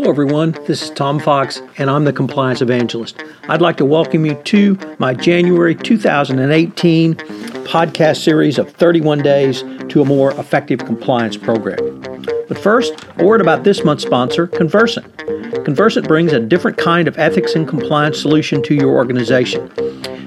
Hello, everyone. This is Tom Fox, and I'm the Compliance Evangelist. I'd like to welcome you to my January 2018 podcast series of 31 Days to a More Effective Compliance Program. But first, a word about this month's sponsor, Convercent. Convercent brings a different kind of ethics and compliance solution to your organization.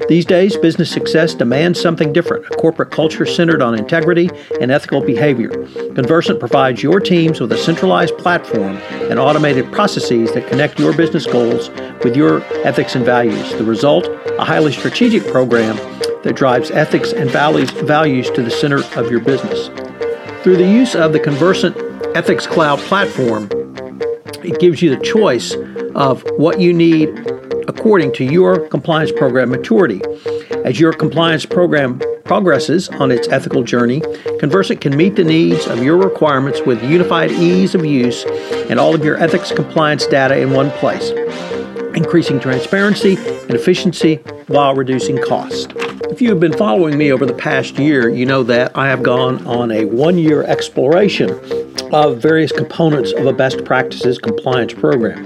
These days, business success demands something different a corporate culture centered on integrity and ethical behavior. Convercent provides your teams with a centralized platform and automated processes that connect your business goals with your ethics and values. The result, a highly strategic program that drives ethics and values, values to the center of your business. Through the use of the Convercent Ethics Cloud platform, it gives you the choice of what you need according to your compliance program maturity. As your compliance program progresses on its ethical journey, Convercent can meet the needs of your requirements with unified ease of use and all of your ethics compliance data in one place, increasing transparency and efficiency while reducing cost. If you have been following me over the past year, you know that I have gone on a one year exploration of various components of a best practices compliance program.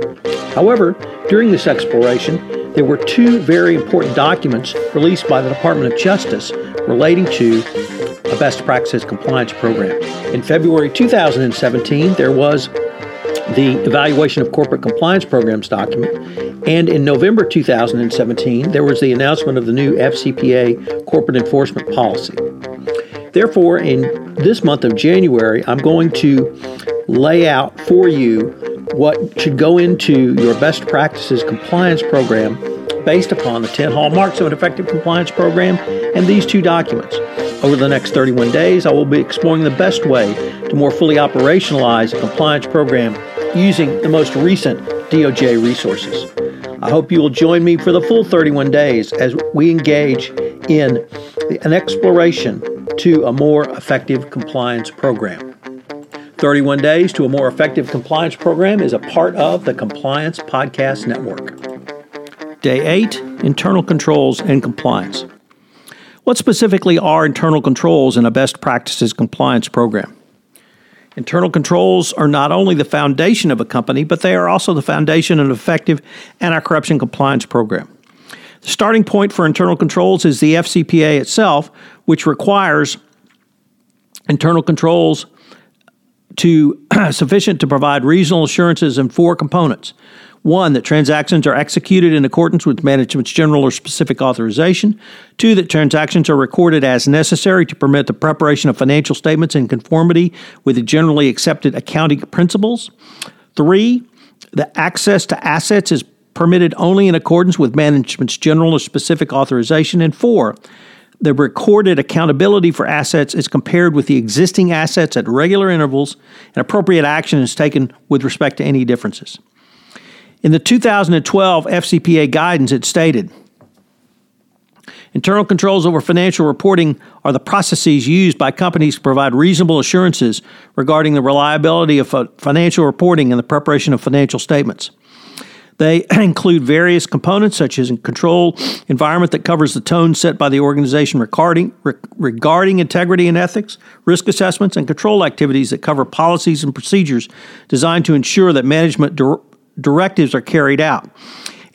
However, during this exploration, there were two very important documents released by the Department of Justice relating to a best practices compliance program. In February 2017, there was the Evaluation of Corporate Compliance Programs document, and in November 2017, there was the announcement of the new FCPA corporate enforcement policy. Therefore, in this month of January, I'm going to lay out for you what should go into your best practices compliance program based upon the 10 hallmarks of an effective compliance program and these two documents. Over the next 31 days, I will be exploring the best way to more fully operationalize a compliance program using the most recent DOJ resources. I hope you will join me for the full 31 days as we engage in an exploration to a more effective compliance program. 31 Days to a More Effective Compliance Program is a part of the Compliance Podcast Network. Day 8 Internal Controls and Compliance. What specifically are internal controls in a best practices compliance program? Internal controls are not only the foundation of a company, but they are also the foundation of an effective anti corruption compliance program. The starting point for internal controls is the FCPA itself, which requires internal controls to sufficient to provide reasonable assurances in four components. One, that transactions are executed in accordance with management's general or specific authorization. Two, that transactions are recorded as necessary to permit the preparation of financial statements in conformity with the generally accepted accounting principles. Three, the access to assets is permitted only in accordance with management's general or specific authorization. And four, the recorded accountability for assets is compared with the existing assets at regular intervals, and appropriate action is taken with respect to any differences. In the 2012 FCPA guidance, it stated Internal controls over financial reporting are the processes used by companies to provide reasonable assurances regarding the reliability of financial reporting and the preparation of financial statements. They include various components such as control environment that covers the tone set by the organization regarding, re- regarding integrity and ethics, risk assessments, and control activities that cover policies and procedures designed to ensure that management dir- directives are carried out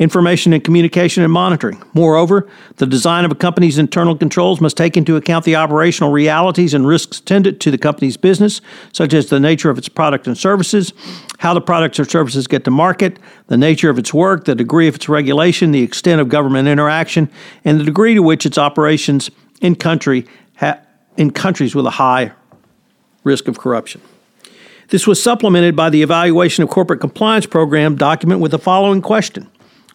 information and communication and monitoring. Moreover, the design of a company's internal controls must take into account the operational realities and risks attendant to the company's business, such as the nature of its product and services, how the products or services get to market, the nature of its work, the degree of its regulation, the extent of government interaction, and the degree to which its operations in country ha- in countries with a high risk of corruption. This was supplemented by the Evaluation of Corporate Compliance Program document with the following question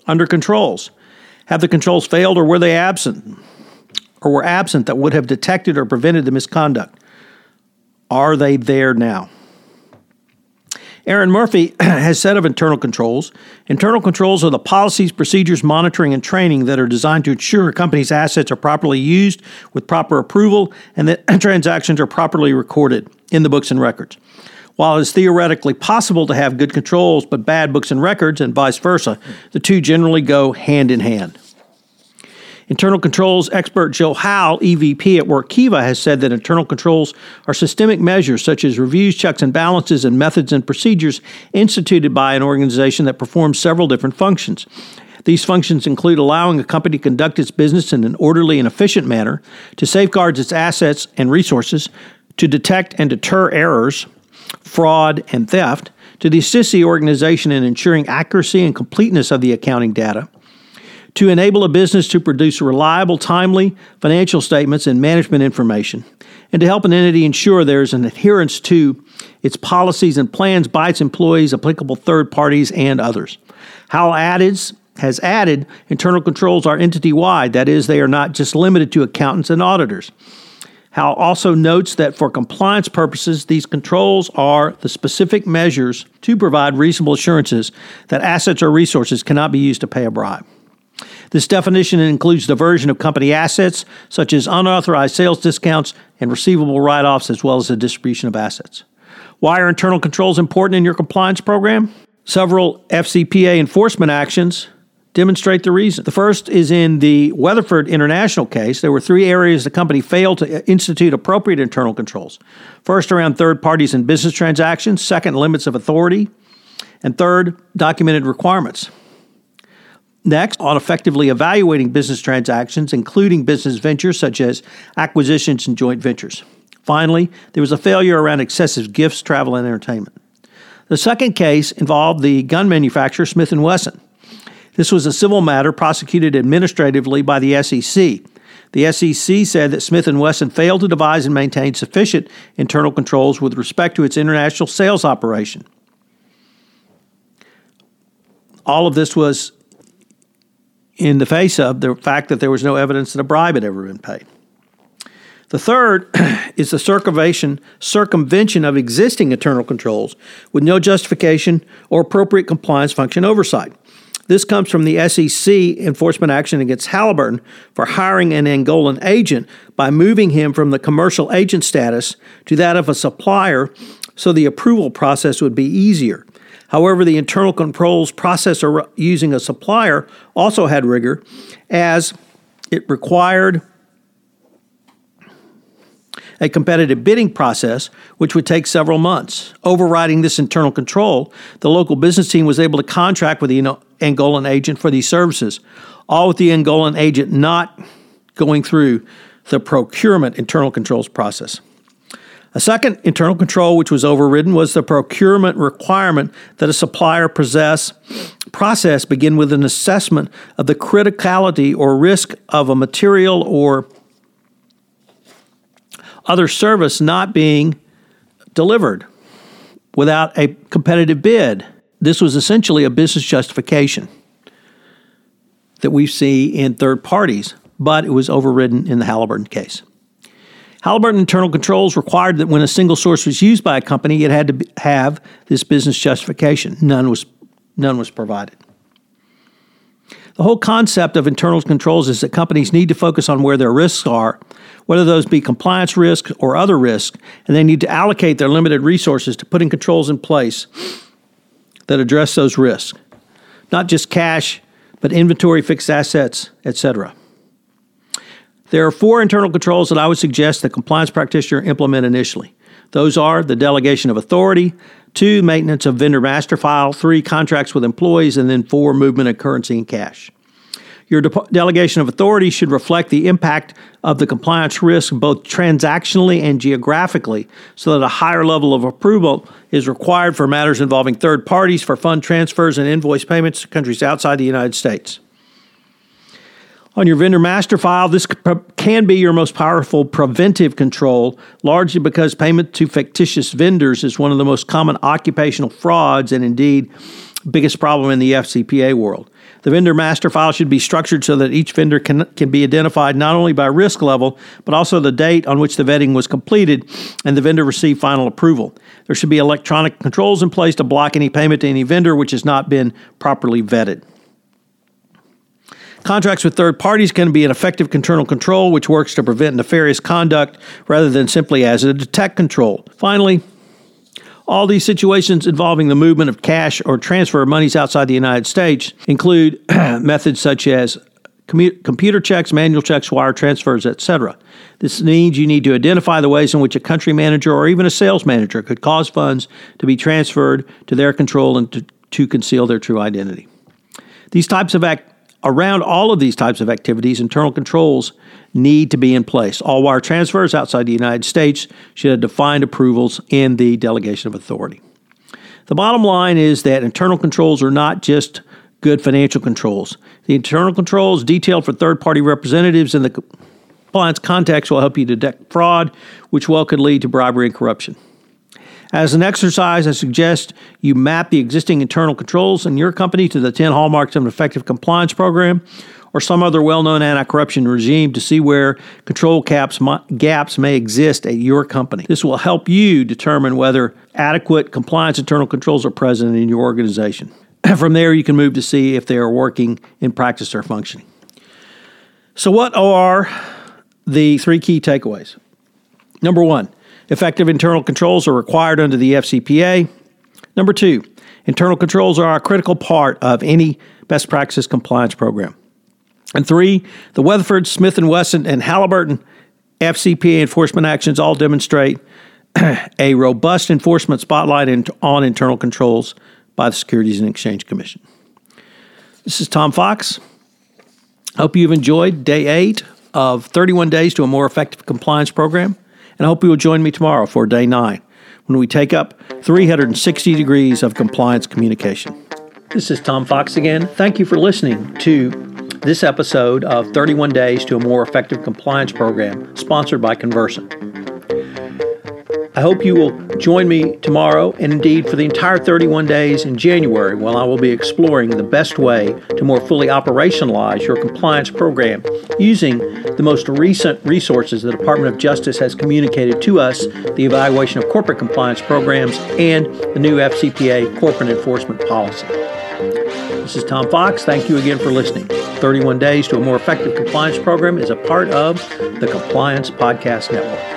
under controls? Have the controls failed or were they absent? Or were absent that would have detected or prevented the misconduct? Are they there now? Aaron Murphy has said of internal controls internal controls are the policies, procedures, monitoring, and training that are designed to ensure a company's assets are properly used with proper approval and that transactions are properly recorded in the books and records. While it is theoretically possible to have good controls but bad books and records, and vice versa, the two generally go hand in hand. Internal controls expert Joe Howell, EVP at Workiva, has said that internal controls are systemic measures such as reviews, checks and balances, and methods and procedures instituted by an organization that performs several different functions. These functions include allowing a company to conduct its business in an orderly and efficient manner, to safeguard its assets and resources, to detect and deter errors, fraud, and theft, to assist the organization in ensuring accuracy and completeness of the accounting data, to enable a business to produce reliable, timely financial statements and management information, and to help an entity ensure there is an adherence to its policies and plans by its employees, applicable third parties, and others. Howell added, has added internal controls are entity wide, that is, they are not just limited to accountants and auditors. Howell also notes that for compliance purposes, these controls are the specific measures to provide reasonable assurances that assets or resources cannot be used to pay a bribe. This definition includes diversion of company assets, such as unauthorized sales discounts and receivable write offs, as well as the distribution of assets. Why are internal controls important in your compliance program? Several FCPA enforcement actions demonstrate the reason. The first is in the Weatherford International case. There were three areas the company failed to uh, institute appropriate internal controls. First, around third parties and business transactions. Second, limits of authority. And third, documented requirements. Next, on effectively evaluating business transactions, including business ventures such as acquisitions and joint ventures. Finally, there was a failure around excessive gifts, travel, and entertainment. The second case involved the gun manufacturer Smith & Wesson. This was a civil matter prosecuted administratively by the SEC. The SEC said that Smith & Wesson failed to devise and maintain sufficient internal controls with respect to its international sales operation. All of this was in the face of the fact that there was no evidence that a bribe had ever been paid. The third is the circumvention, circumvention of existing internal controls with no justification or appropriate compliance function oversight. This comes from the SEC enforcement action against Halliburton for hiring an Angolan agent by moving him from the commercial agent status to that of a supplier so the approval process would be easier. However, the internal controls process using a supplier also had rigor, as it required a competitive bidding process, which would take several months. Overriding this internal control, the local business team was able to contract with the Angolan agent for these services, all with the Angolan agent not going through the procurement internal controls process. A second internal control which was overridden was the procurement requirement that a supplier possess process begin with an assessment of the criticality or risk of a material or other service not being delivered without a competitive bid. This was essentially a business justification that we see in third parties, but it was overridden in the Halliburton case. Halliburton internal controls required that when a single source was used by a company, it had to have this business justification. None was, none was provided. The whole concept of internal controls is that companies need to focus on where their risks are, whether those be compliance risk or other risk, and they need to allocate their limited resources to putting controls in place that address those risks. Not just cash, but inventory, fixed assets, etc. There are four internal controls that I would suggest the compliance practitioner implement initially. Those are the delegation of authority, two, maintenance of vendor master file, three, contracts with employees, and then four, movement of currency and cash. Your de- delegation of authority should reflect the impact of the compliance risk both transactionally and geographically so that a higher level of approval is required for matters involving third parties for fund transfers and invoice payments to countries outside the United States. On your vendor master file, this can be your most powerful preventive control, largely because payment to fictitious vendors is one of the most common occupational frauds and indeed biggest problem in the FCPA world. The vendor master file should be structured so that each vendor can, can be identified not only by risk level, but also the date on which the vetting was completed and the vendor received final approval. There should be electronic controls in place to block any payment to any vendor which has not been properly vetted. Contracts with third parties can be an effective internal control which works to prevent nefarious conduct rather than simply as a detect control. Finally, all these situations involving the movement of cash or transfer of monies outside the United States include methods such as computer checks, manual checks, wire transfers, etc. This means you need to identify the ways in which a country manager or even a sales manager could cause funds to be transferred to their control and to, to conceal their true identity. These types of act around all of these types of activities, internal controls need to be in place. All wire transfers outside the United States should have defined approvals in the delegation of authority. The bottom line is that internal controls are not just good financial controls. The internal controls detailed for third party representatives in the compliance context will help you detect fraud, which well could lead to bribery and corruption. As an exercise, I suggest you map the existing internal controls in your company to the 10 hallmarks of an effective compliance program or some other well known anti corruption regime to see where control caps, gaps may exist at your company. This will help you determine whether adequate compliance internal controls are present in your organization. From there, you can move to see if they are working in practice or functioning. So, what are the three key takeaways? Number one, effective internal controls are required under the FCPA. Number two, internal controls are a critical part of any best practices compliance program. And three, the Weatherford, Smith & Wesson, and Halliburton FCPA enforcement actions all demonstrate a robust enforcement spotlight on internal controls by the Securities and Exchange Commission. This is Tom Fox. Hope you've enjoyed day eight of 31 Days to a More Effective Compliance Program, and I hope you will join me tomorrow for day nine when we take up 360 degrees of compliance communication. This is Tom Fox again. Thank you for listening to this episode of 31 Days to a More Effective Compliance Program, sponsored by Convercent. I hope you will join me tomorrow and indeed for the entire 31 days in January while I will be exploring the best way to more fully operationalize your compliance program using the most recent resources the Department of Justice has communicated to us the evaluation of corporate compliance programs and the new FCPA corporate enforcement policy. This is Tom Fox. Thank you again for listening. 31 Days to a More Effective Compliance Program is a part of the Compliance Podcast Network.